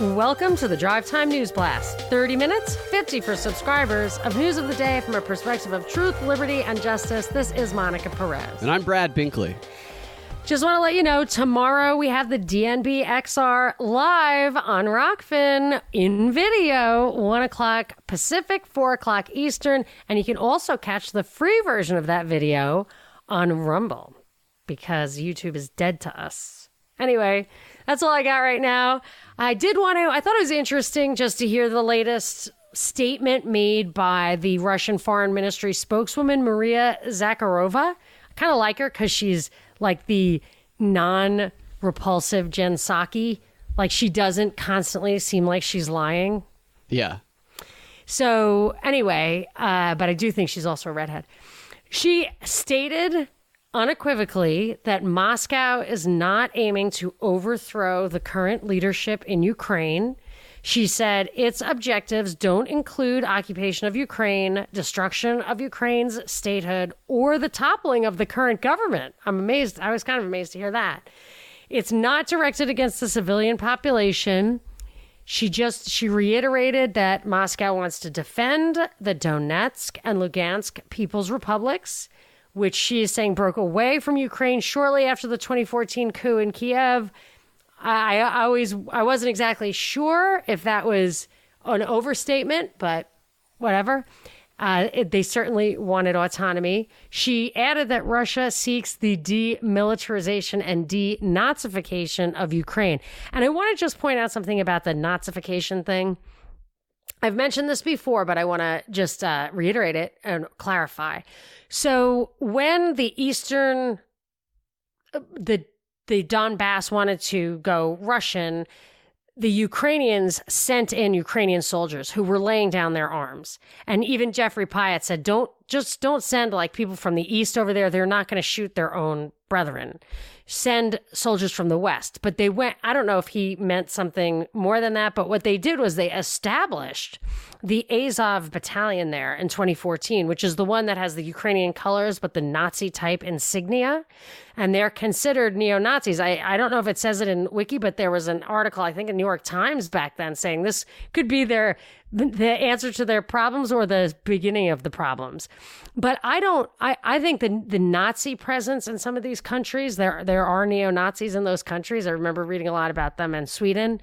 Welcome to the Drive Time News Blast. 30 minutes, 50 for subscribers of news of the day from a perspective of truth, liberty, and justice. This is Monica Perez. And I'm Brad Binkley. Just want to let you know tomorrow we have the DNB XR live on Rokfin in video, 1 o'clock Pacific, 4 o'clock Eastern. And you can also catch the free version of that video on Rumble because YouTube is dead to us. Anyway, that's all I got right now. I did want to, I thought it was interesting just to hear the latest statement made by the Russian Foreign Ministry spokeswoman, Maria Zakharova. I kind of like her because she's like the non repulsive Jen Psaki. Like she doesn't constantly seem like she's lying. Yeah. So, anyway, uh, but I do think she's also a redhead. She stated unequivocally that Moscow is not aiming to overthrow the current leadership in Ukraine. She said its objectives don't include occupation of Ukraine, destruction of Ukraine's statehood, or the toppling of the current government. I'm amazed. I was kind of amazed to hear that. It's not directed against the civilian population. She just she reiterated that Moscow wants to defend the Donetsk and Lugansk People's Republics which she is saying broke away from Ukraine shortly after the 2014 coup in Kiev. I, I always I wasn't exactly sure if that was an overstatement, but whatever. Uh, it, they certainly wanted autonomy. She added that Russia seeks the demilitarization and denazification of Ukraine. And I want to just point out something about the Nazification thing. I've mentioned this before, but I want to just uh, reiterate it and clarify. So when the Eastern, uh, the the Donbass wanted to go Russian, the Ukrainians sent in Ukrainian soldiers who were laying down their arms. And even Jeffrey Pyatt said, "Don't just don't send like people from the east over there. They're not going to shoot their own brethren." send soldiers from the West. But they went, I don't know if he meant something more than that, but what they did was they established the Azov battalion there in 2014, which is the one that has the Ukrainian colors, but the Nazi type insignia. And they're considered neo Nazis. I, I don't know if it says it in Wiki, but there was an article, I think, in New York Times back then saying this could be their the answer to their problems or the beginning of the problems. But I don't I, I think the the Nazi presence in some of these countries, there there are neo Nazis in those countries. I remember reading a lot about them in Sweden.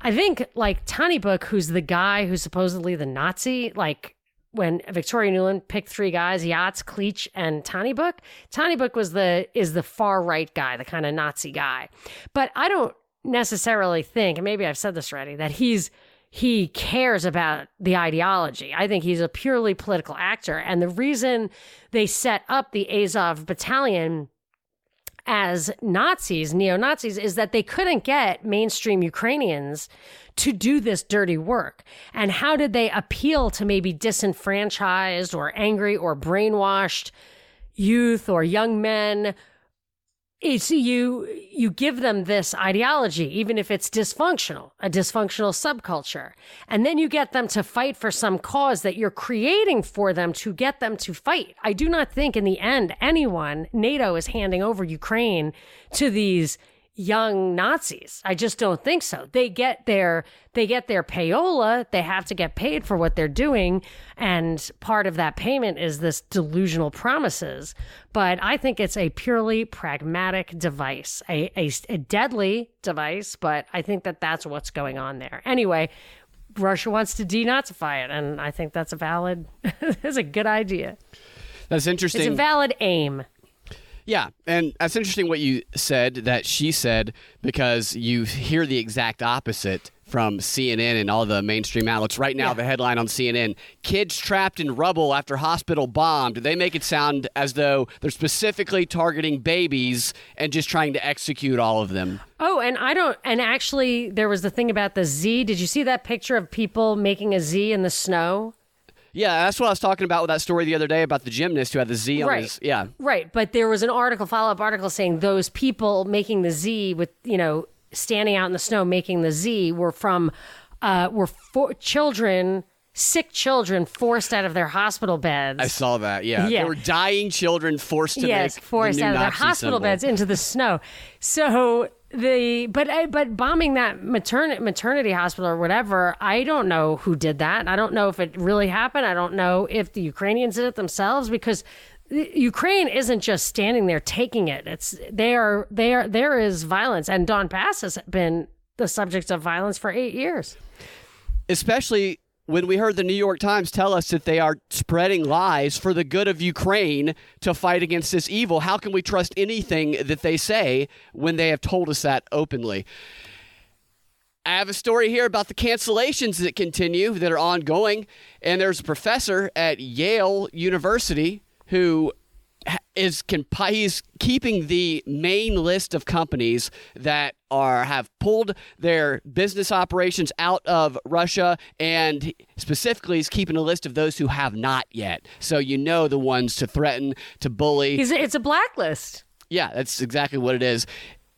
I think like Tony Book, who's the guy who's supposedly the Nazi, like when Victoria Nuland picked three guys, Yats, Klitsch, and Tyahnybok, Book was the is the far right guy, the kind of Nazi guy. But I don't necessarily think, and maybe I've said this already, that he's he cares about the ideology. I think he's a purely political actor. And the reason they set up the Azov battalion as Nazis, neo Nazis, is that they couldn't get mainstream Ukrainians to do this dirty work. And how did they appeal to maybe disenfranchised or angry or brainwashed youth or young men it's you you give them this ideology even if it's dysfunctional a dysfunctional subculture. And then you get them to fight for some cause that you're creating for them to get them to fight. I do not think in the end anyone nato is handing over ukraine to these young Nazis. I just don't think so. They get their they get their payola, they have to get paid for what they're doing, and part of that payment is this delusional promises. But I think it's a purely pragmatic device, a, a, a deadly device, but I think that that's what's going on there. Anyway, Russia wants to denazify it, and I think that's a valid, that's a good idea. That's interesting. It's a valid aim. Yeah, and that's interesting what you said that she said because you hear the exact opposite from CNN and all the mainstream outlets. Right now, Yeah. the headline on CNN Kids trapped in rubble after hospital bombed. They make it sound as though they're specifically targeting babies and just trying to execute all of them. Oh, and I don't. And actually, there was the thing about the Z. Did you see that picture of people making a Z in the snow? Yeah, that's what I was talking about with that story the other day about the gymnast who had the Z on Right. his. Yeah. Right, but there was an article, follow up article, saying those people making the Z with you know standing out in the snow making the Z were from uh, were for children, sick children forced out of their hospital beds. I saw that. Yeah. Yeah. There were dying children forced to yes, make forced out of their hospital symbol. beds into the snow. So the but I- but bombing that maternity maternity hospital or whatever, I don't know who did that. I don't know if it really happened. I don't know if the Ukrainians did it themselves because Ukraine isn't just standing there taking it. It's they are they are there is violence and Donbass has been the subject of violence for 8 years. especially when we heard the New York Times tell us that they are spreading lies for the good of Ukraine to fight against this evil. How can we trust anything that they say when they have told us that openly? I have a story here about the cancellations that continue that are ongoing. And there's a professor at Yale University who is he's keeping the main list of companies that are have pulled their business operations out of Russia and specifically he's keeping a list of those who have not yet. So you know the ones to threaten, to bully. It's a blacklist. Yeah, that's exactly what it is.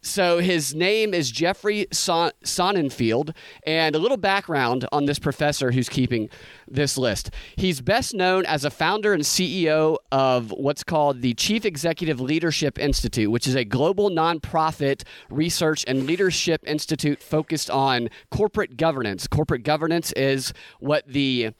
So his name is Jeffrey Son- Sonnenfeld, and a little background on this professor who's keeping this list. He's best known as a founder and CEO of what's called the Chief Executive Leadership Institute, which is a global nonprofit research and leadership institute focused on corporate governance. Corporate governance is what the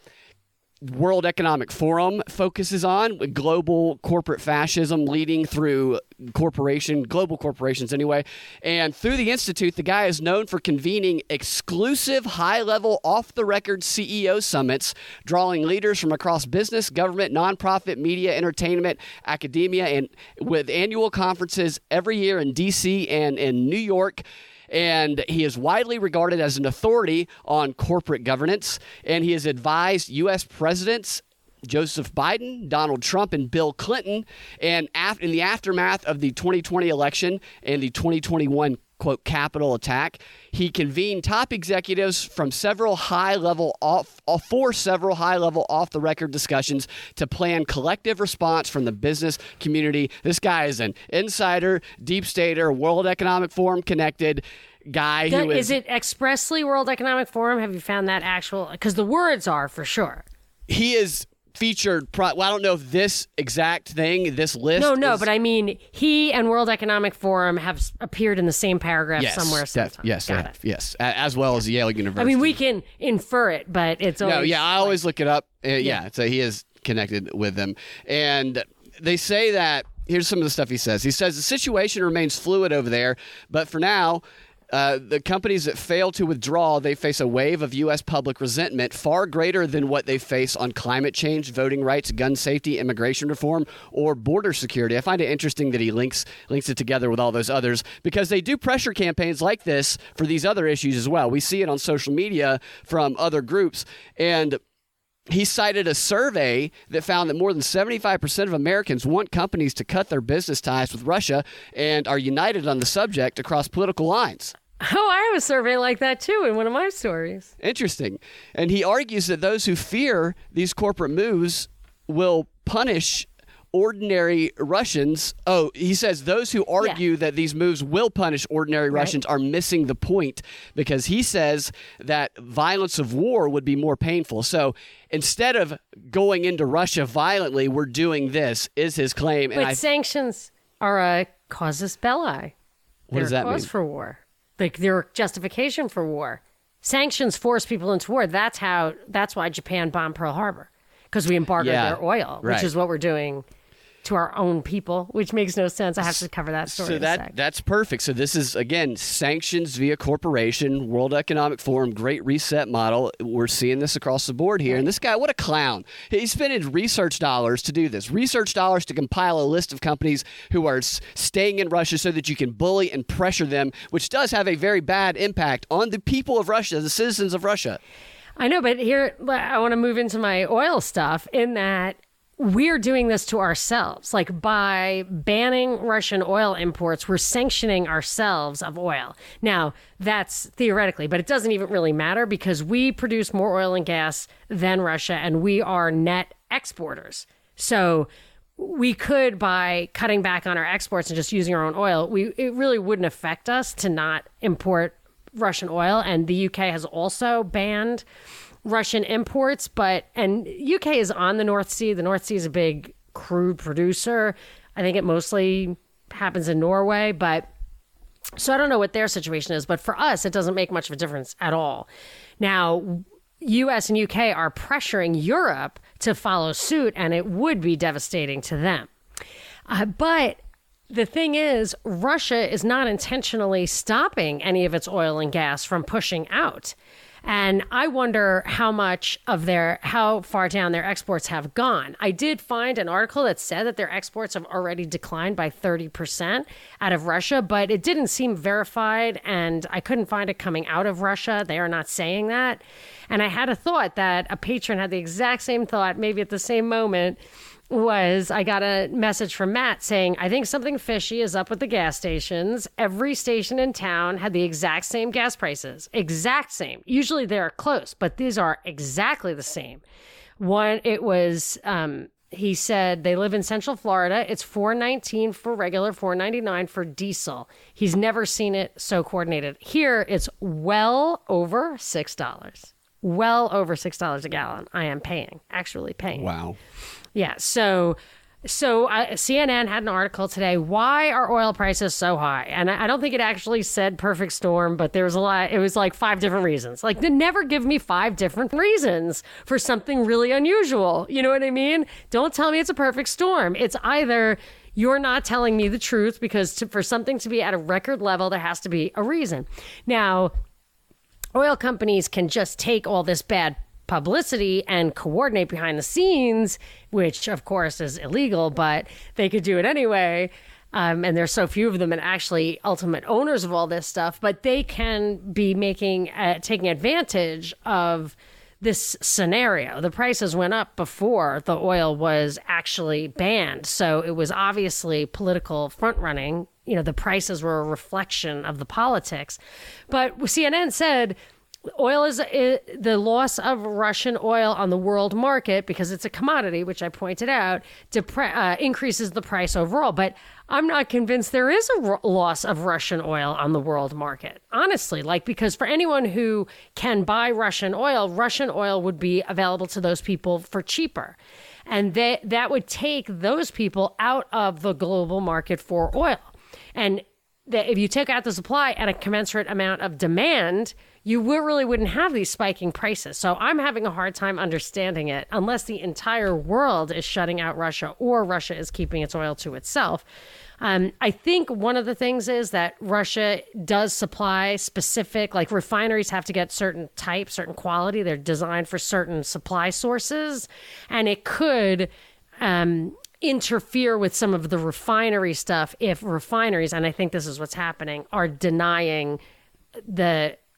World Economic Forum focuses on global corporate fascism leading through corporation, global corporations anyway. And through the Institute, the guy is known for convening exclusive high level, off the record CEO summits, drawing leaders from across business, government, nonprofit, media, entertainment, academia, and with annual conferences every year in DC and in New York and he is widely regarded as an authority on corporate governance. And he has advised U.S. presidents Joseph Biden, Donald Trump, and Bill Clinton. And af- in the aftermath of the 2020 election and the 2021 quote Capitol attack, he convened top executives from several high level off uh, for several high level off the record discussions to plan collective response from the business community. This guy is an insider, deep stater, World Economic Forum connected guy who Is is it expressly World Economic Forum? Have you found that actual? Because the words are for sure. he is featured pro- well, I don't know if this exact thing, this list No, no, is- but I mean, he and World Economic Forum have appeared in the same paragraph yes, somewhere. def- sometime. yes, they Got it. yes, as well as Yale University. I mean, we can infer it, but it's always No, yeah, I always look it up. Uh, yeah. so he is connected with them. And they say that here's some of the stuff he says. He says the situation remains fluid over there, but for now, uh, the companies that fail to withdraw, they face a wave of U.S. public resentment far greater than what they face on climate change, voting rights, gun safety, immigration reform, or border security. I find it interesting that he links links it together with all those others because they do pressure campaigns like this for these other issues as well. We see it on social media from other groups, and he cited a survey that found that more than 75% of Americans want companies to cut their business ties with Russia and are united on the subject across political lines. Oh, I have a survey like that too in one of my stories. Interesting. And he argues that those who fear these corporate moves will punish ordinary Russians. Oh, he says those who argue that these moves will punish ordinary Russians are missing the point because he says that violence of war would be more painful. So instead of going into Russia violently, we're doing this, is his claim. And But I, sanctions are a casus belli. what does that a cause mean? for war. Like they're justification for war. Sanctions force people into war. That's how. That's why Japan bombed Pearl Harbor because we embargoed Yeah, their oil, which is what we're doing to our own people, which makes no sense. I have to cover that story. So that that's perfect. So this is again sanctions via corporation, World Economic Forum, Great Reset model. We're seeing this across the board here. And this guy, what a clown! He's spending research dollars to do this. Research dollars to compile a list of companies who are staying in Russia so that you can bully and pressure them, which does have a very bad impact on the people of Russia, the citizens of Russia. I know, but here I want to move into my oil stuff in that we're doing this to ourselves. Like by banning Russian oil imports, we're sanctioning ourselves of oil. Now, that's theoretically, but it doesn't even really matter because we produce more oil and gas than Russia and we are net exporters. So we could by cutting back on our exports and just using our own oil, we it really wouldn't affect us to not import Russian oil and the UK has also banned Russian imports, but and UK is on the North Sea. The North Sea is a big crude producer. I think it mostly happens in Norway, but so I don't know what their situation is, but for us, it doesn't make much of a difference at all. Now, US and UK are pressuring Europe to follow suit, and it would be devastating to them. Uh, but the thing is, Russia is not intentionally stopping any of its oil and gas from pushing out. And I wonder how much of their, how far down their exports have gone. I did find an article that said that their exports have already declined by 30% out of Russia, but it didn't seem verified. And I couldn't find it coming out of Russia. They are not saying that. And I had a thought that a patron had the exact same thought, maybe at the same moment was I got a message from Matt saying, I think something fishy is up with the gas stations. Every station in town had the exact same gas prices, exact same. Usually they're close, but these are exactly the same. One, it was, um, he said they live in Central Florida. It's 419 for regular, 499 for diesel. He's never seen it so coordinated. Here, it's well over $6. Well over $6 a gallon. I am paying, actually paying. Wow. Yeah. So, so uh, CNN had an article today. Why are oil prices so high? And I, I don't think it actually said perfect storm, but there was a lot. It was like five different reasons. Like, they never give me five different reasons for something really unusual. You know what I mean? Don't tell me it's a perfect storm. It's either you're not telling me the truth because to, for something to be at a record level, there has to be a reason. Now, oil companies can just take all this bad publicity and coordinate behind the scenes, which of course is illegal, but they could do it anyway. Um, and there's so few of them and actually ultimate owners of all this stuff, but they can be making, uh, taking advantage of this scenario. The prices went up before the oil was actually banned. So it was obviously political front running. You know, the prices were a reflection of the politics. But CNN said, oil is, the loss of Russian oil on the world market because it's a commodity, which I pointed out, depre- uh, increases the price overall. But I'm not convinced there is a loss of Russian oil on the world market. Honestly, like because for anyone who can buy Russian oil, Russian oil would be available to those people for cheaper. And they, that would take those people out of the global market for oil. And that if you take out the supply at a commensurate amount of demand, you really wouldn't have these spiking prices. So I'm having a hard time understanding it unless the entire world is shutting out Russia or Russia is keeping its oil to itself. Um, I think one of the things is that Russia does supply specific, like refineries have to get certain type, certain quality. They're designed for certain supply sources, and it could um, interfere with some of the refinery stuff if refineries, and I think this is what's happening, are denying the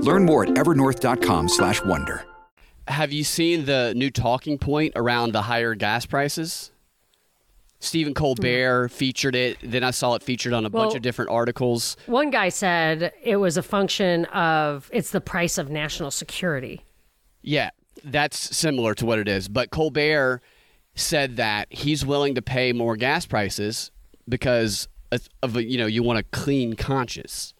Learn more at evernorth.com/wonder. Have you seen the new talking point around the higher gas prices? Stephen Colbert hmm. featured it. Then I saw it featured on a Well- bunch of different articles. One guy said it was a function of it's the price of national security. Yeah, that's similar to what it is. But Colbert said that he's willing to pay more gas prices because of, of you know you want a clean conscience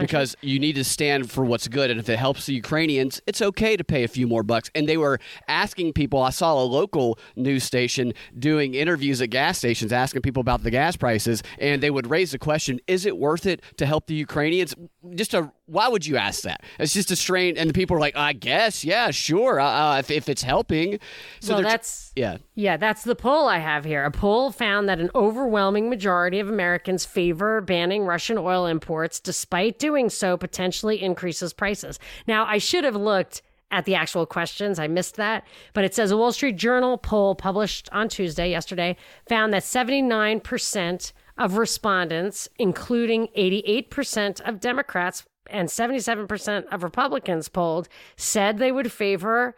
Because you need to stand for what's good and if it helps the Ukrainians it's okay to pay a few more bucks. And they were asking people I saw a local news station doing interviews at gas stations asking people about the gas prices and they would raise the question is it worth it to help the Ukrainians just a why would you ask that it's just a strain and the people are like I guess yeah sure uh, uh, if, if it's helping so well, that's yeah Yeah, that's the poll I have here. A poll found that an overwhelming majority of Americans favor banning Russian oil imports, despite doing so, potentially increases prices. Now, I should have looked at the actual questions. I missed that. But it says a Wall Street Journal poll published on Tuesday, yesterday, found that 79% of respondents, including 88% of Democrats and 77% of Republicans polled, said they would favor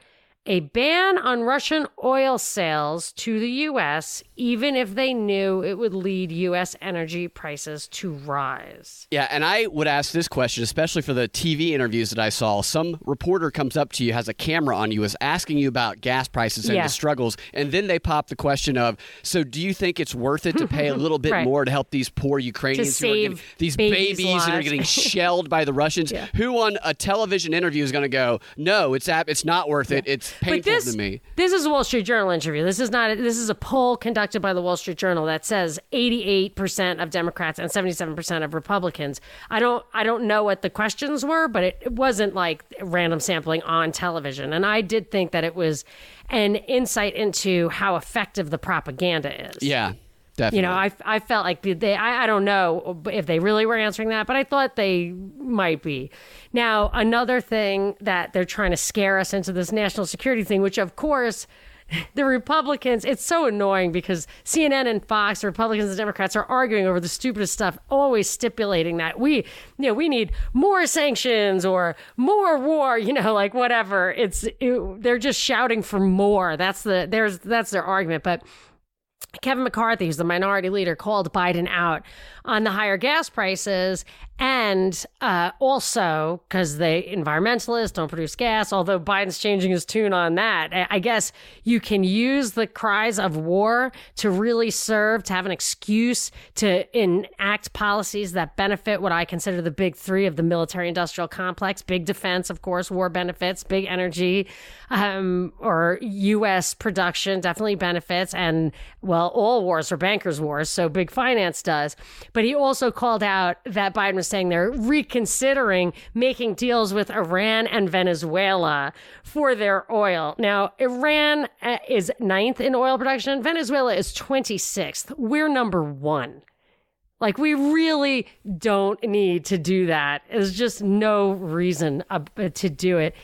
a ban on Russian oil sales to the U.S., even if they knew it would lead U.S. energy prices to rise. Yeah, and I would ask this question, especially for the TV interviews that I saw. Some reporter comes up to you, has a camera on you, is asking you about gas prices and Yeah. the struggles, and then they pop the question of, "So, do you think it's worth it to pay a little bit Right. more to help these poor Ukrainians who are getting these babies' babies that are getting shelled by the Russians? Yeah. Who on a television interview is going to go, "No, it's it's not worth it. It's painful but this, to me." this is a Wall Street Journal interview. This is not. This is a poll conducted by the Wall Street Journal that says 88% of Democrats and 77% of Republicans. I don't. I don't know what the questions were, but it, it wasn't like random sampling on television. And I did think that it was an insight into how effective the propaganda is. Yeah, definitely. You know, I, I felt like they, I, I don't know if they really were answering that, but I thought they might be. Now, another thing that they're trying to scare us into this national security thing, which of course, the Republicans, it's so annoying because CNN and Fox, Republicans and Democrats are arguing over the stupidest stuff, always stipulating that we, you know, we need more sanctions or more war, you know, like whatever. It's, it, they're just shouting for more. That's the, there's, that's their argument. But Kevin McCarthy, who's the minority leader, called Biden out on the higher gas prices and uh, also because the environmentalists don't produce gas, although Biden's changing his tune on that. I- guess you can use the cries of war to really serve, to have an excuse to enact policies that benefit what I consider the big three of the military industrial complex big defense, of course, war benefits, big energy, um, or U.S. production definitely benefits. And well, all wars are bankers' wars, so big finance does. But he also called out that Biden was saying they're reconsidering making deals with Iran and Venezuela for their oil. Now, Iran uh, is ninth in oil production, Venezuela is 26th. We're number one. Like, we really don't need to do that. There's just no reason to do it.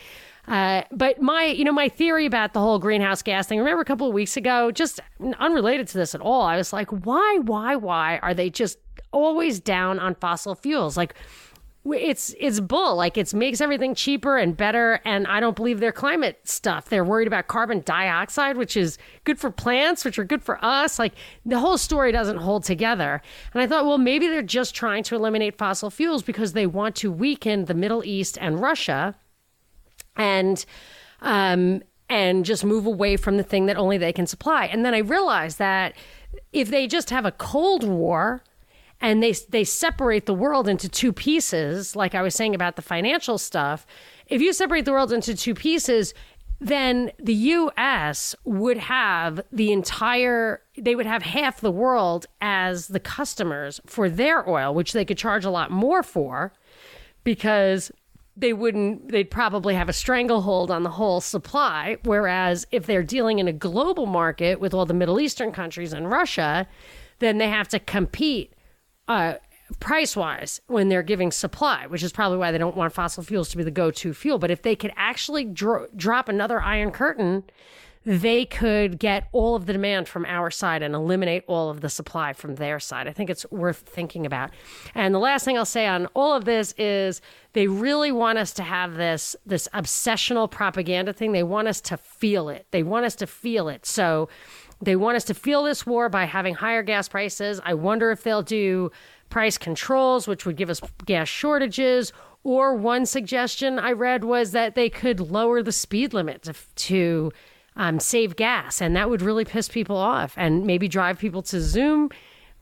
Uh, but my, you know, my theory about the whole greenhouse gas thing. Remember a couple of weeks ago, just unrelated to this at all. I was like, why, why, why are they just always down on fossil fuels? Like, it's it's bull. Like it makes everything cheaper and better. And I don't believe their climate stuff. They're worried about carbon dioxide, which is good for plants, which are good for us. Like the whole story doesn't hold together. And I thought, well, maybe they're just trying to eliminate fossil fuels because they want to weaken the Middle East and Russia, and um and just move away from the thing that only they can supply. And then I realized that if they just have a cold war and they they separate the world into two pieces like i was saying about the financial stuff if you separate the world into two pieces then the US would have the entire they would have half the world as the customers for their oil which they could charge a lot more for because they wouldn't they'd probably have a stranglehold on the whole supply whereas if they're dealing in a global market with all the middle eastern countries and russia then they have to compete uh, price wise when they're giving supply, which is probably why they don't want fossil fuels to be the go to fuel. But if they could actually dro- drop another iron curtain, they could get all of the demand from our side and eliminate all of the supply from their side. I think it's worth thinking about. And the last thing I'll say on all of this is they really want us to have this this obsessional propaganda thing. They want us to feel it. They want us to feel it. So they want us to feel this war by having higher gas prices. I wonder if they'll do price controls, which would give us gas shortages. Or one suggestion I read was that they could lower the speed limit to, to um, save gas, and that would really piss people off and maybe drive people to Zoom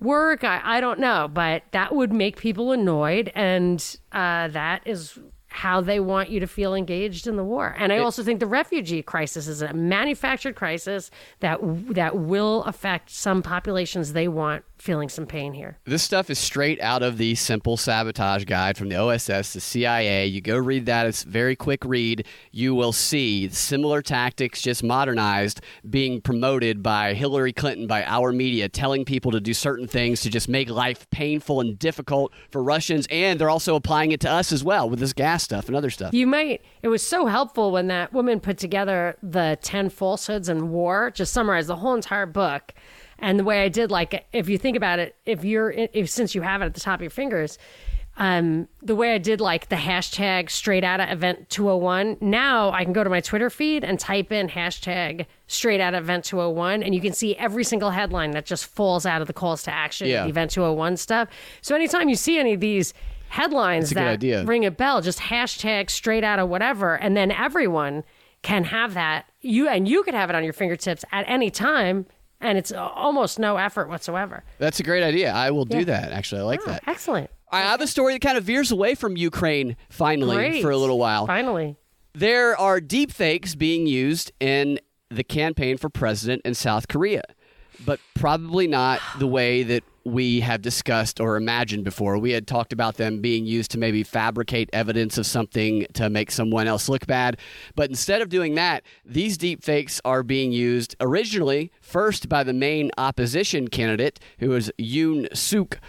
work. I, I don't know, but that would make people annoyed, and uh, that is how they want you to feel engaged in the war. And I also think the refugee crisis is a manufactured crisis that that will affect some populations they want feeling some pain here. This stuff is straight out of the simple sabotage guide from the OSS, the CIA. You go read that. It's very quick read. You will see similar tactics, just modernized, being promoted by Hillary Clinton, by our media, telling people to do certain things to just make life painful and difficult for Russians. And they're also applying it to us as well with this gas stuff and other stuff. You might, it was so helpful when that woman put together the 10 falsehoods in war, just summarized the whole entire book and the way I did, like, if you think about it, if you're, if since you have it at the top of your fingers, um, the way I did like the hashtag straight out of event 201, now I can go to my Twitter feed and type in hashtag straight out of event 201, and you can see every single headline that just falls out of the calls to action, Yeah. event 201 stuff. So anytime you see any of these headlines That's a good that ring a bell, just hashtag straight out of whatever, and then everyone can have that. You and you could have it on your fingertips at any time, and it's almost no effort whatsoever. That's a great idea. I will do Yeah. that, actually. I like Ah, that. Excellent. I have a story that kind of veers away from Ukraine finally Great. for a little while. Finally. There are deep fakes being used in the campaign for president in South Korea, but probably not the way that we have discussed or imagined before. We had talked about them being used to maybe fabricate evidence of something to make someone else look bad. But instead of doing that, these deep fakes are being used originally first by the main opposition candidate, who is Yoon Suk,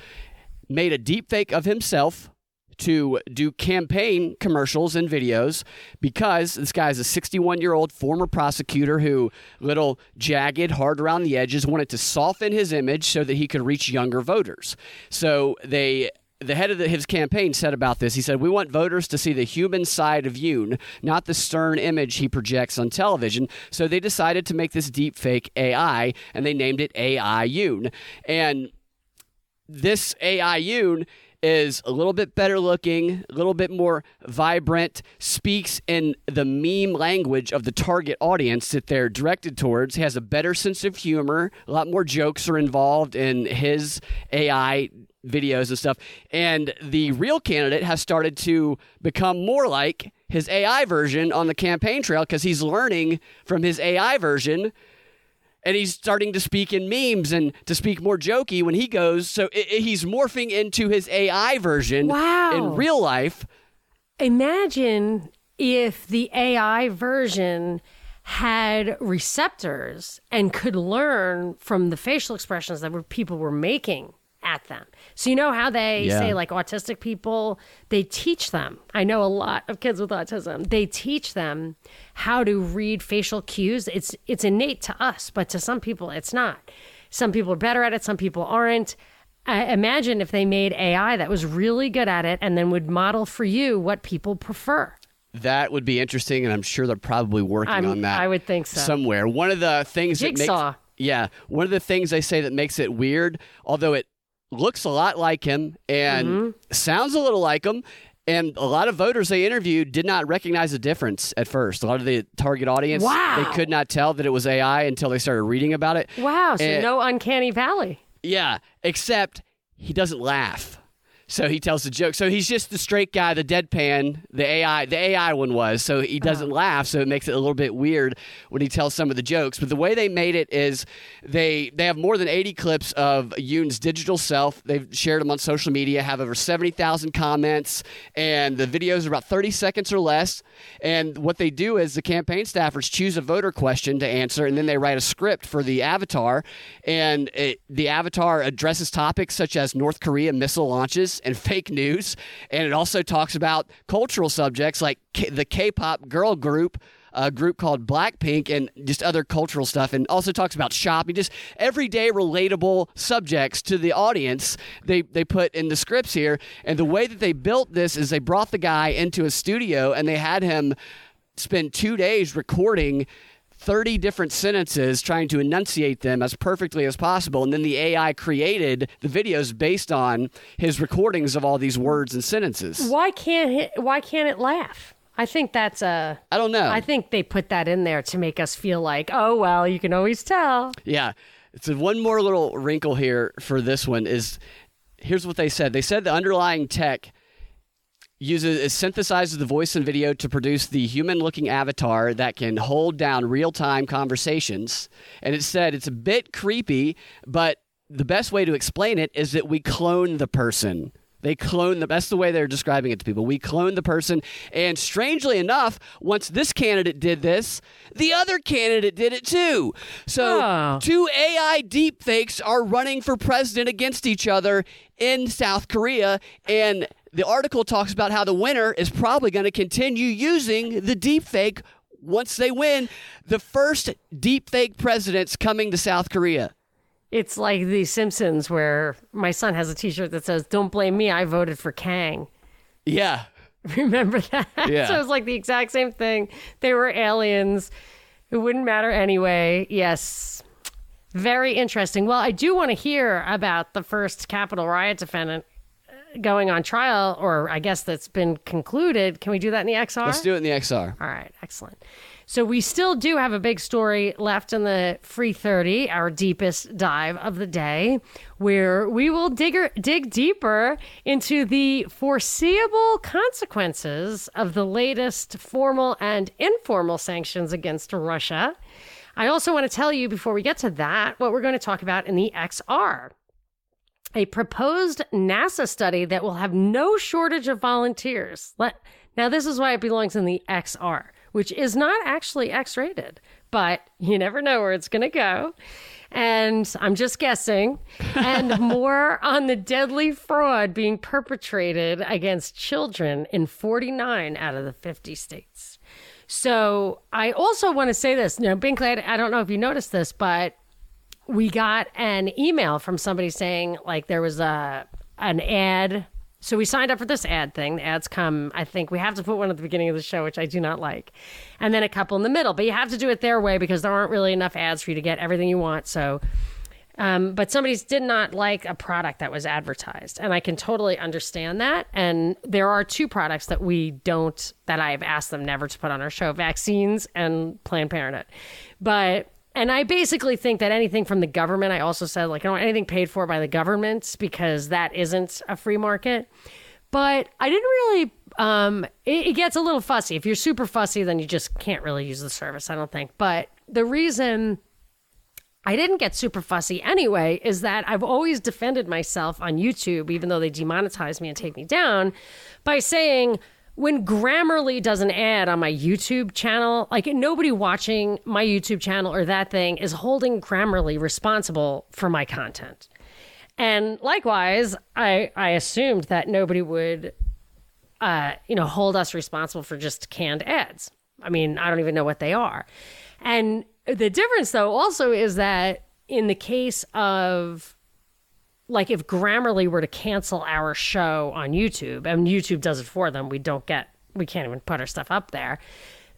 made a deep fake of himself to do campaign commercials and videos because this guy is a 61 year old former prosecutor who little jagged hard around the edges wanted to soften his image so that he could reach younger voters. So they the head of the, his campaign said about this. He said we want voters to see the human side of yoon not the stern image he projects on television. So they decided to make this deep fake ai and they named it ai yoon. And this AI Yoon is a little bit better looking, a little bit more vibrant, speaks in the meme language of the target audience that they're directed towards, has a better sense of humor, a lot more jokes are involved in his AI videos and stuff. And the real candidate has started to become more like his AI version on the campaign trail because he's learning from his AI version and he's starting to speak in memes and to speak more jokey when he goes. So i i- he's morphing into his AI version Wow. in real life. Imagine if the AI version had receptors and could learn from the facial expressions that were, people were making at them. So you know how they Yeah. say like autistic people, they teach them. I know a lot of kids with autism. They teach them how to read facial cues. It's it's innate to us, but to some people it's not. Some people are better at it, some people aren't. I imagine if they made AI that was really good at it and then would model for you what people prefer. That would be interesting, and I'm sure they're probably working I'm- on that. I would think so. somewhere. One of the things Jigsaw. that makes yeah, one of the things they say that makes it weird, although it looks a lot like him and Mm-hmm. sounds a little like him. And a lot of voters they interviewed did not recognize the difference at first. A lot of the target audience, Wow. they could not tell that it was AI until they started reading about it. Wow, so And- no uncanny valley. Yeah, except he doesn't laugh. So he tells the joke. So he's just the straight guy, the deadpan, the AI, the AI one was. So he uh-huh. doesn't laugh, so it makes it a little bit weird when he tells some of the jokes. But the way they made it is they they have more than 80 clips of Yoon's digital self. They've shared them on social media, have over 70,000 comments, and the videos are about 30 seconds or less. And what they do is the campaign staffers choose a voter question to answer, and then they write a script for the avatar. And it, the avatar addresses topics such as North Korea missile launches and fake news. And it also talks about cultural subjects like K- the K pop girl group. A group called Blackpink and just other cultural stuff, and also talks about shopping, just everyday relatable subjects to the audience. They they put in the scripts here, and the way that they built this is they brought the guy into a studio and they had him spend two days recording 30 different sentences trying to enunciate them as perfectly as possible and then the AI created the videos based on his recordings of all these words and sentences. Why can't it, why can't it laugh? I think that's a. I don't know. I think they put that in there to make us feel like, oh well, you can always tell. Yeah. So one more little wrinkle here for this one is here's what they said. They said the underlying tech uses synthesizes the voice and video to produce the human looking avatar that can hold down real time conversations. And it said it's a bit creepy, but the best way to explain it is that we clone the person. They clone the that's the way they're describing it to people. We clone the person, and strangely enough, once this candidate did this, the other candidate did it too. So Oh. two AI deepfakes are running for president against each other in South Korea, and the article talks about how the winner is probably going to continue using the deepfake once they win. The first deepfake president's coming to South Korea. It's like The Simpsons, where my son has a T-shirt that says, "Don't blame me, I voted for Kang." Yeah. Remember that? Yeah. so it's like the exact same thing. They were aliens. It wouldn't matter anyway. Yes. Very interesting. Well, I do want to hear about the first Capitol riot defendant going on trial, or I guess that's been concluded. Can we do that in the XR? Let's do it in the XR. All right, excellent. So we still do have a big story left in the free 30, our deepest dive of the day, where we will dig, er, dig deeper into the foreseeable consequences of the latest formal and informal sanctions against Russia. I also want to tell you before we get to that what we're going to talk about in the XR a proposed NASA study that will have no shortage of volunteers. Let, now, this is why it belongs in the XR, which is not actually X rated, but you never know where it's going to go. And I'm just guessing. And more on the deadly fraud being perpetrated against children in 49 out of the 50 states. So I also want to say this. Now, Binkley, I don't know if you noticed this, but we got an email from somebody saying like there was a an ad. So we signed up for this ad thing. The ads come, I think we have to put one at the beginning of the show, which I do not like. And then a couple in the middle. But you have to do it their way because there aren't really enough ads for you to get everything you want. So um, but somebody did not like a product that was advertised. And I can totally understand that. And there are two products that we don't, that I've asked them never to put on our show vaccines and Planned Parenthood. But, and I basically think that anything from the government, I also said, like, I don't want anything paid for by the government because that isn't a free market. But I didn't really, um, it, it gets a little fussy. If you're super fussy, then you just can't really use the service, I don't think. But the reason, I didn't get super fussy anyway is that I've always defended myself on YouTube, even though they demonetize me and take me down, by saying when Grammarly does an ad on my YouTube channel, like nobody watching my YouTube channel or that thing is holding Grammarly responsible for my content. And likewise, I, I assumed that nobody would, uh, you know, hold us responsible for just canned ads. I mean, I don't even know what they are. And the difference, though, also is that in the case of like if Grammarly were to cancel our show on YouTube, and YouTube does it for them, we don't get, we can't even put our stuff up there.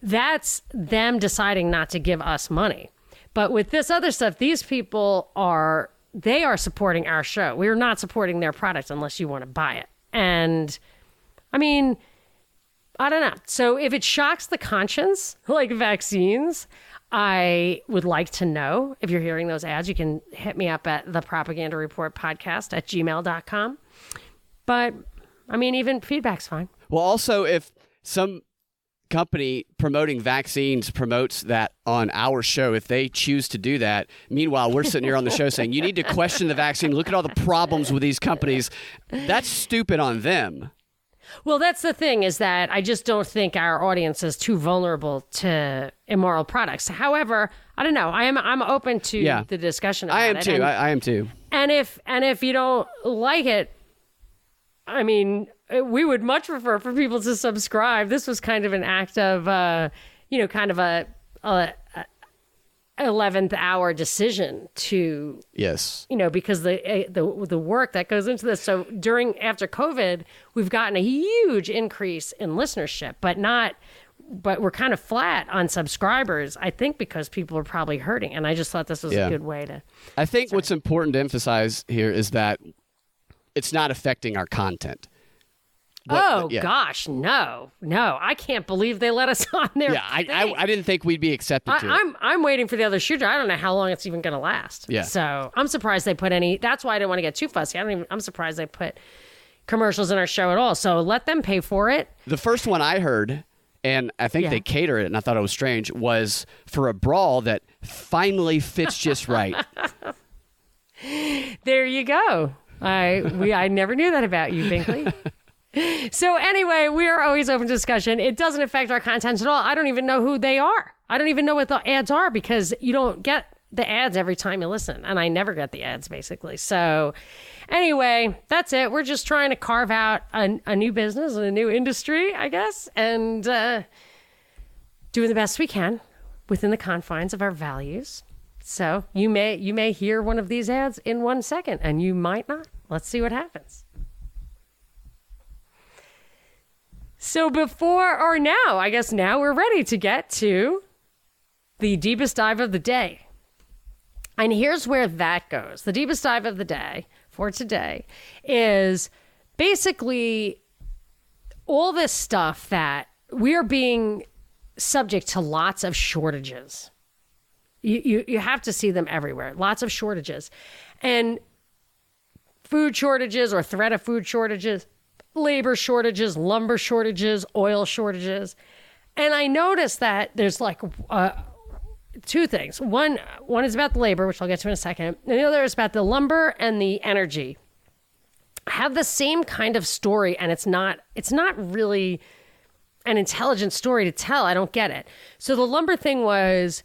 That's them deciding not to give us money. But with this other stuff, these people are, they are supporting our show. We are not supporting their product unless you want to buy it. And I mean, I don't know. So if it shocks the conscience, like vaccines, I would like to know if you're hearing those ads. You can hit me up at the propaganda report podcast at gmail.com. But I mean, even feedback's fine. Well, also, if some company promoting vaccines promotes that on our show, if they choose to do that, meanwhile, we're sitting here on the show saying, you need to question the vaccine. Look at all the problems with these companies. That's stupid on them. Well, that's the thing is that I just don't think our audience is too vulnerable to immoral products. However, I don't know. I am I'm open to Yeah. the discussion. I am it. too. And- I, I am too. And if and if you don't like it, I mean, we would much prefer for people to subscribe. This was kind of an act of, uh, you know, kind of a, a, a eleventh hour decision to, Yes. you know, because the eh, the the work that goes into this. So during after COVID, we've gotten a huge increase in listenership, but not. But we're kind of flat on subscribers, I think, because people are probably hurting. And I just thought this was Yeah. a good way to. I think what's important to emphasize here is that it's not affecting our content. What- oh yeah. gosh, no, no! I can't believe they let us on there. Yeah, I, I, I didn't think we'd be accepted I, to I'm, I'm waiting for the other shooter. I don't know how long it's even going to last. Yeah. So I'm surprised they put any. That's why I didn't want to get too fussy. I don't even. I'm surprised they put commercials in our show at all. So let them pay for it. The first one I heard, and I think Yeah. they cater it, and I thought it was strange, was for a brawl that finally fits just right. There you go. I we I never knew that about you, Binkley. so anyway, we are always open to discussion. It doesn't affect our content at all. I don't even know who they are. I don't even know what the ads are because you don't get the ads every time you listen, and I never get the ads basically. So anyway, that's it. We're just trying to carve out a, a new business and a new industry, I guess, and uh, doing the best we can within the confines of our values. So you may you may hear one of these ads in one second, and you might not. Let's see what happens. So before or now, I guess now we're ready to get to the deepest dive of the day. And here's where that goes. The deepest dive of the day for today is basically all this stuff that we are being subject to lots of shortages. You, you, you have to see them everywhere. Lots of shortages. And food shortages or threat of food shortages, labor shortages, lumber shortages, oil shortages. And I noticed that there's like uh, two things. One, one is about the labor, which I'll get to in a second, and the other is about the lumber and the energy. Have the same kind of story, and it's not. It's not really an intelligent story to tell. I don't get it. So the lumber thing was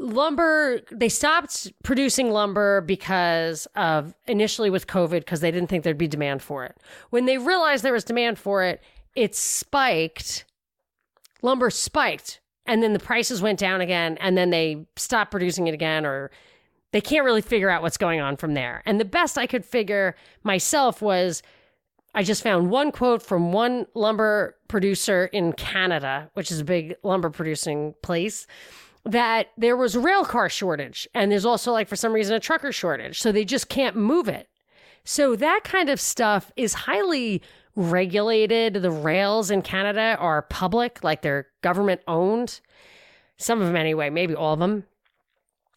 lumber they stopped producing lumber because of initially with covid because they didn't think there'd be demand for it. When they realized there was demand for it it spiked lumber spiked and then the prices went down again and then they stopped producing it again or they can't really figure out what's going on from there. And the best i could figure myself was I just found one quote from one lumber producer in Canada, which is a big lumber producing place, that there was rail car shortage. And there's also, like, for some reason, a trucker shortage. So they just can't move it. So that kind of stuff is highly regulated. The rails in Canada are public, like they're government owned. Some of them, anyway, maybe all of them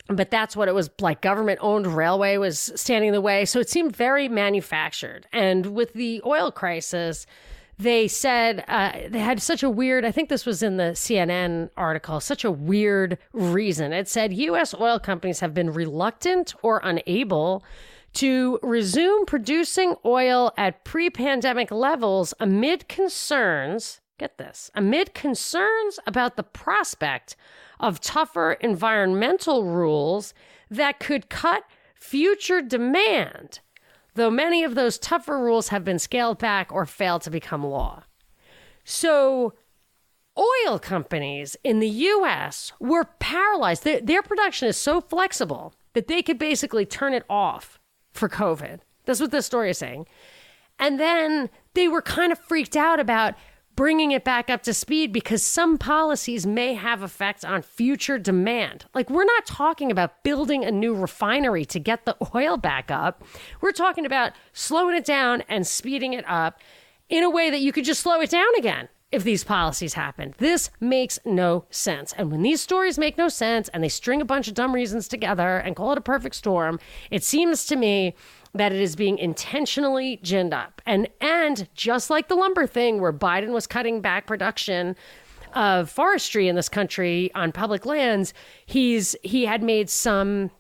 but that's what it was like government owned railway was standing in the way so it seemed very manufactured and with the oil crisis they said uh, they had such a weird i think this was in the cnn article such a weird reason. It said us oil companies have been reluctant or unable to resume producing oil at pre-pandemic levels amid concerns get this amid concerns about the prospect of tougher environmental rules that could cut future demand, though many of those tougher rules have been scaled back or failed to become law. So, oil companies in the US were paralyzed. Their, their production is so flexible that they could basically turn it off for COVID. That's what this story is saying. And then they were kind of freaked out about bringing it back up to speed because some policies may have effects on future demand. Like we're not talking about building a new refinery to get the oil back up. We're talking about slowing it down and speeding it up in a way that you could just slow it down again if these policies happen. This makes no sense. And when these stories make no sense and they string a bunch of dumb reasons together and call it a perfect storm, it seems to me that it is being intentionally ginned up. And and just like the lumber thing where Biden was cutting back production of forestry in this country on public lands, he's he had made some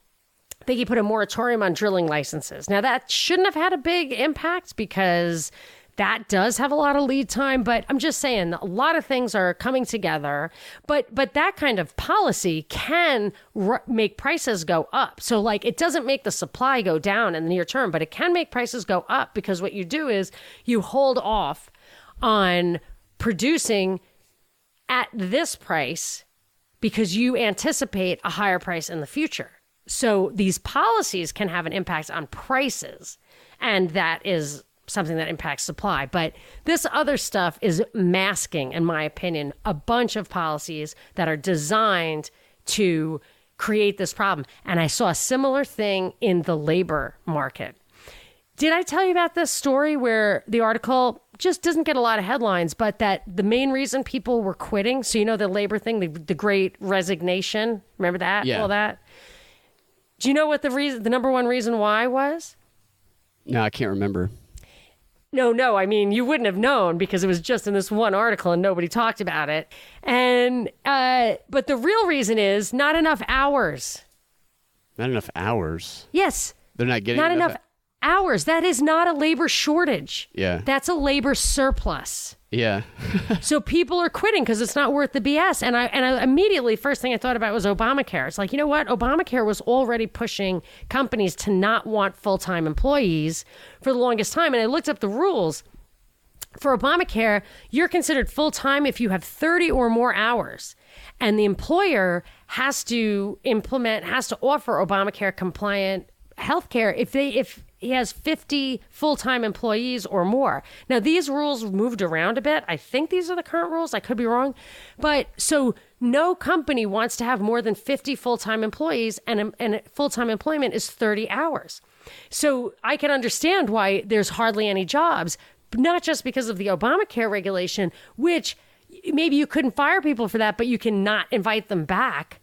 I think he put a moratorium on drilling licenses. Now that shouldn't have had a big impact because that does have a lot of lead time but i'm just saying a lot of things are coming together. But but that kind of policy can r- make prices go up. So like it doesn't make the supply go down in the near term but it can make prices go up because what you do is you hold off on producing at this price because you anticipate a higher price in the future. So these policies can have an impact on prices and that is something that impacts supply. But this other stuff is masking, in my opinion, a bunch of policies that are designed to create this problem. And I saw a similar thing in the labor market. Did I tell you about this story where the article just doesn't get a lot of headlines, but that the main reason people were quitting, so you know the labor thing, the, the great resignation, remember that? Yeah. All that? Do you know what the reason the number one reason why was? No, I can't remember. No, no, I mean you wouldn't have known because it was just in this one article and nobody talked about it. And uh but the real reason is not enough hours. Not enough hours. Yes. They're not getting not enough hours. That is not a labor shortage. Yeah. That's a labor surplus. Yeah. so people are quitting because it's not worth the BS. And I and I immediately first thing I thought about was Obamacare. It's like, you know what? Obamacare was already pushing companies to not want full-time employees for the longest time. And I looked up the rules. For Obamacare, you're considered full time if you have 30 or more hours. And the employer has to implement, has to offer Obamacare compliant health care if they if he has 50 full-time employees or more. Now these rules moved around a bit. I think these are the current rules. I could be wrong. But so no company wants to have more than 50 full-time employees and and full-time employment is 30 hours. So I can understand why there's hardly any jobs, not just because of the Obamacare regulation which maybe you couldn't fire people for that, but you cannot invite them back.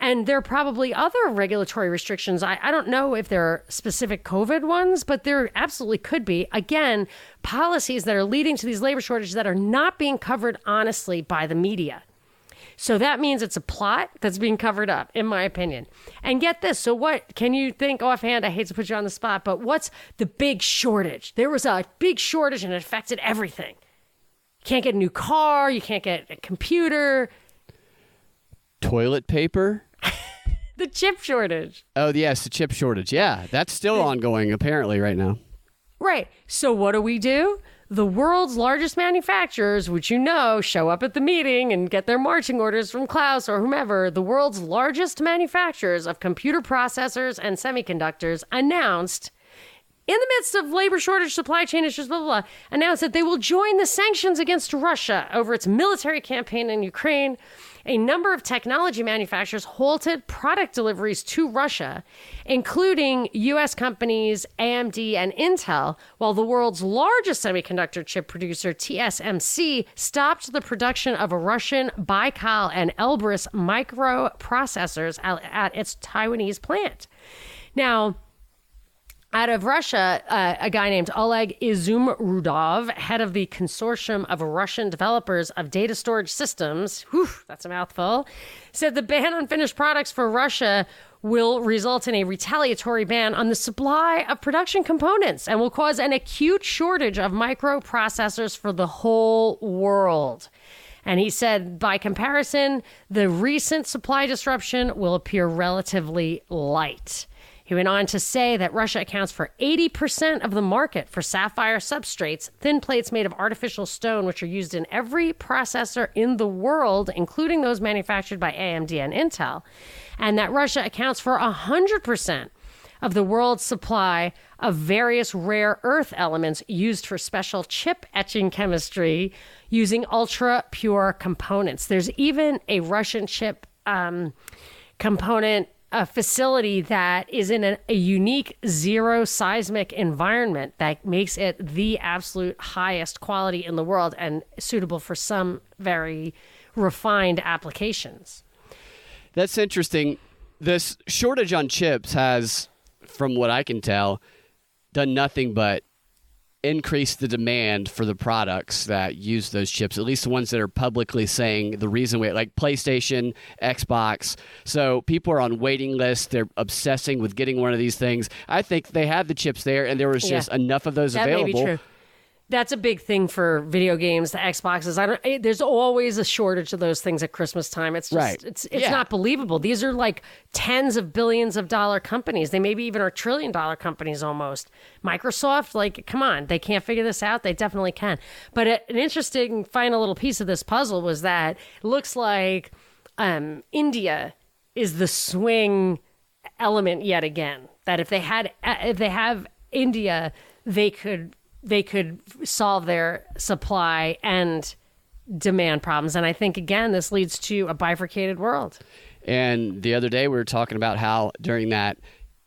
And there are probably other regulatory restrictions. I, I don't know if there are specific COVID ones, but there absolutely could be. Again, policies that are leading to these labor shortages that are not being covered honestly by the media. So that means it's a plot that's being covered up, in my opinion. And get this. So, what can you think offhand? I hate to put you on the spot, but what's the big shortage? There was a big shortage and it affected everything. You can't get a new car, you can't get a computer, Toilet paper? The chip shortage. Oh, yes, the chip shortage. Yeah, that's still ongoing apparently right now. Right. So what do we do? The world's largest manufacturers, which you know show up at the meeting and get their marching orders from Klaus or whomever, the world's largest manufacturers of computer processors and semiconductors announced in the midst of labor shortage, supply chain issues, blah, blah, blah, announced that they will join the sanctions against Russia over its military campaign in Ukraine. A number of technology manufacturers halted product deliveries to Russia, including U.S. companies AMD and Intel, while the world's largest semiconductor chip producer, TSMC, stopped the production of Russian Baikal and Elbrus microprocessors at, at its Taiwanese plant. Now, out of Russia, uh, a guy named Oleg Izumrudov, head of the consortium of Russian developers of data storage systems, whew, that's a mouthful, said the ban on finished products for Russia will result in a retaliatory ban on the supply of production components and will cause an acute shortage of microprocessors for the whole world. And he said, by comparison, the recent supply disruption will appear relatively light. He went on to say that Russia accounts for 80% of the market for sapphire substrates, thin plates made of artificial stone, which are used in every processor in the world, including those manufactured by AMD and Intel, and that Russia accounts for 100% of the world's supply of various rare earth elements used for special chip etching chemistry using ultra pure components. There's even a Russian chip um, component a facility that is in a, a, unique zero seismic environment that makes it the absolute highest quality in the world and suitable for some very refined applications. That's interesting. This shortage on chips has, from what I can tell, done nothing but increase the demand for the products that use those chips, at least the ones that are publicly saying the reason we like PlayStation, Xbox. So people are on waiting lists. They're obsessing with getting one of these things. I think they had the chips there and there was Yeah. just enough of those That available. That's a big thing for video games, the Xboxes. I don't. It, there's always a shortage of those things at Christmas time. It's just, Right. it's it's Yeah. not believable. These are like tens of billions of dollar companies. They maybe even are trillion dollar companies almost. Microsoft, like, come on, they can't figure this out. They definitely can. But a, an interesting final little piece of this puzzle was that it looks like um, India is the swing element yet again. That if they had, uh, if they have India, they could they could solve their supply and demand problems. And I think again, this leads to a bifurcated world. And the other day we were talking about how during that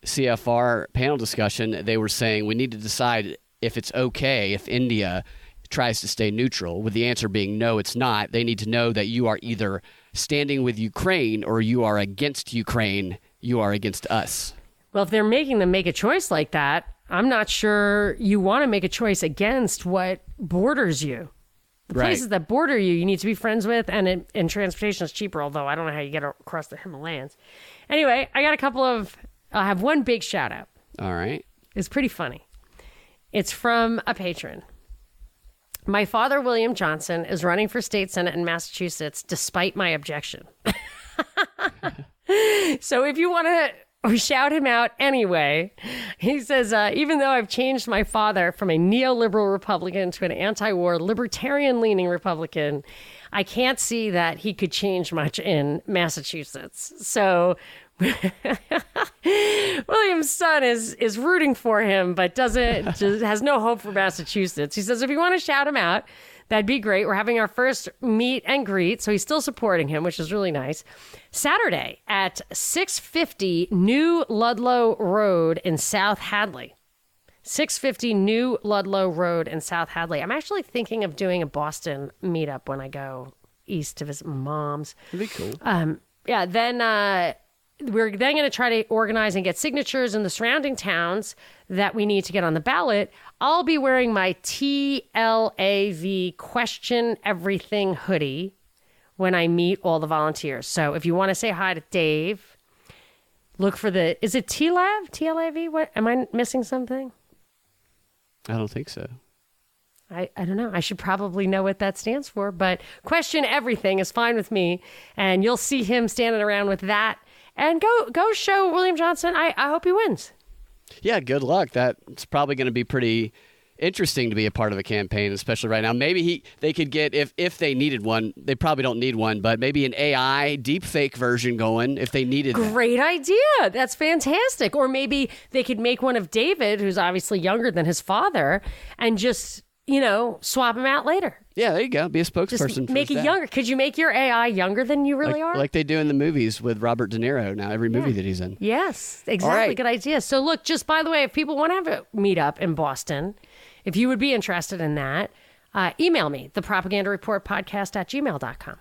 CFR panel discussion, they were saying we need to decide if it's okay if India tries to stay neutral, with the answer being no, it's not. They need to know that you are either standing with Ukraine or you are against Ukraine, you are against us. Well, if they're making them make a choice like that, I'm not sure you want to make a choice against what borders you. The Right. places that border you, you need to be friends with, and it, and transportation is cheaper. Although I don't know how you get across the Himalayas. Anyway, I got a couple of. I have one big shout out. All right. It's pretty funny. It's from a patron. My father, William Johnson, is running for state senate in Massachusetts despite my objection. so if you want to shout him out anyway, he says, uh, even though I've changed my father from a neoliberal Republican to an anti war, libertarian leaning Republican, I can't see that he could change much in Massachusetts. So William's son is is rooting for him, but doesn't has no hope for Massachusetts. He says if you want to shout him out, that'd be great. We're having our first meet and greet, so he's still supporting him, which is really nice. Saturday at six fifty New Ludlow Road in South Hadley. 650 New Ludlow Road in South Hadley. I'm actually thinking of doing a Boston meetup when I go east to visit my mom's. That'd be cool. Um, yeah, then uh, we're then going to try to organize and get signatures in the surrounding towns that we need to get on the ballot. I'll be wearing my TLAV question everything hoodie when I meet all the volunteers. So if you want to say hi to Dave, look for the is it TLAV? TLAV? What am I missing something? I don't think so. I, I don't know. I should probably know what that stands for, but question everything is fine with me. And you'll see him standing around with that. And go go show William Johnson. I, I hope he wins. Yeah, good luck. That's probably going to be pretty interesting to be a part of a campaign, especially right now. Maybe he they could get if if they needed one. They probably don't need one, but maybe an AI deep fake version going if they needed. that. Great idea. That's fantastic. Or maybe they could make one of David, who's obviously younger than his father, and just, you know, swap them out later. Yeah, there you go. Be a spokesperson. for make it dad. younger. Could you make your AI younger than you really like, are? like they do in the movies with Robert De Niro. Now every movie that he's in. Yes, exactly. right. Good idea. So, look, just by the way, if people want to have a meetup in Boston, if you would be interested in that, uh, email me, the propaganda report podcast at gmail.com.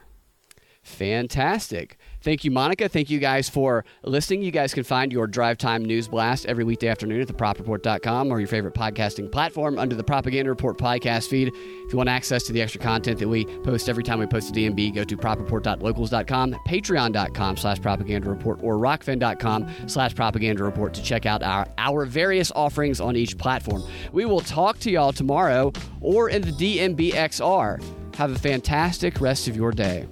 Fantastic. Thank you, Monica. Thank you guys for listening. You guys can find your Drive Time News Blast every weekday afternoon at thepropreport.com or your favorite podcasting platform under the Propaganda Report podcast feed. If you want access to the extra content that we post every time we post a DNB, go to propreport.locals.com, patreon.com slash propaganda report, or rokfin.com slash propaganda report to check out our, our various offerings on each platform. We will talk to y'all tomorrow or in the DNBXR. Have a fantastic rest of your day.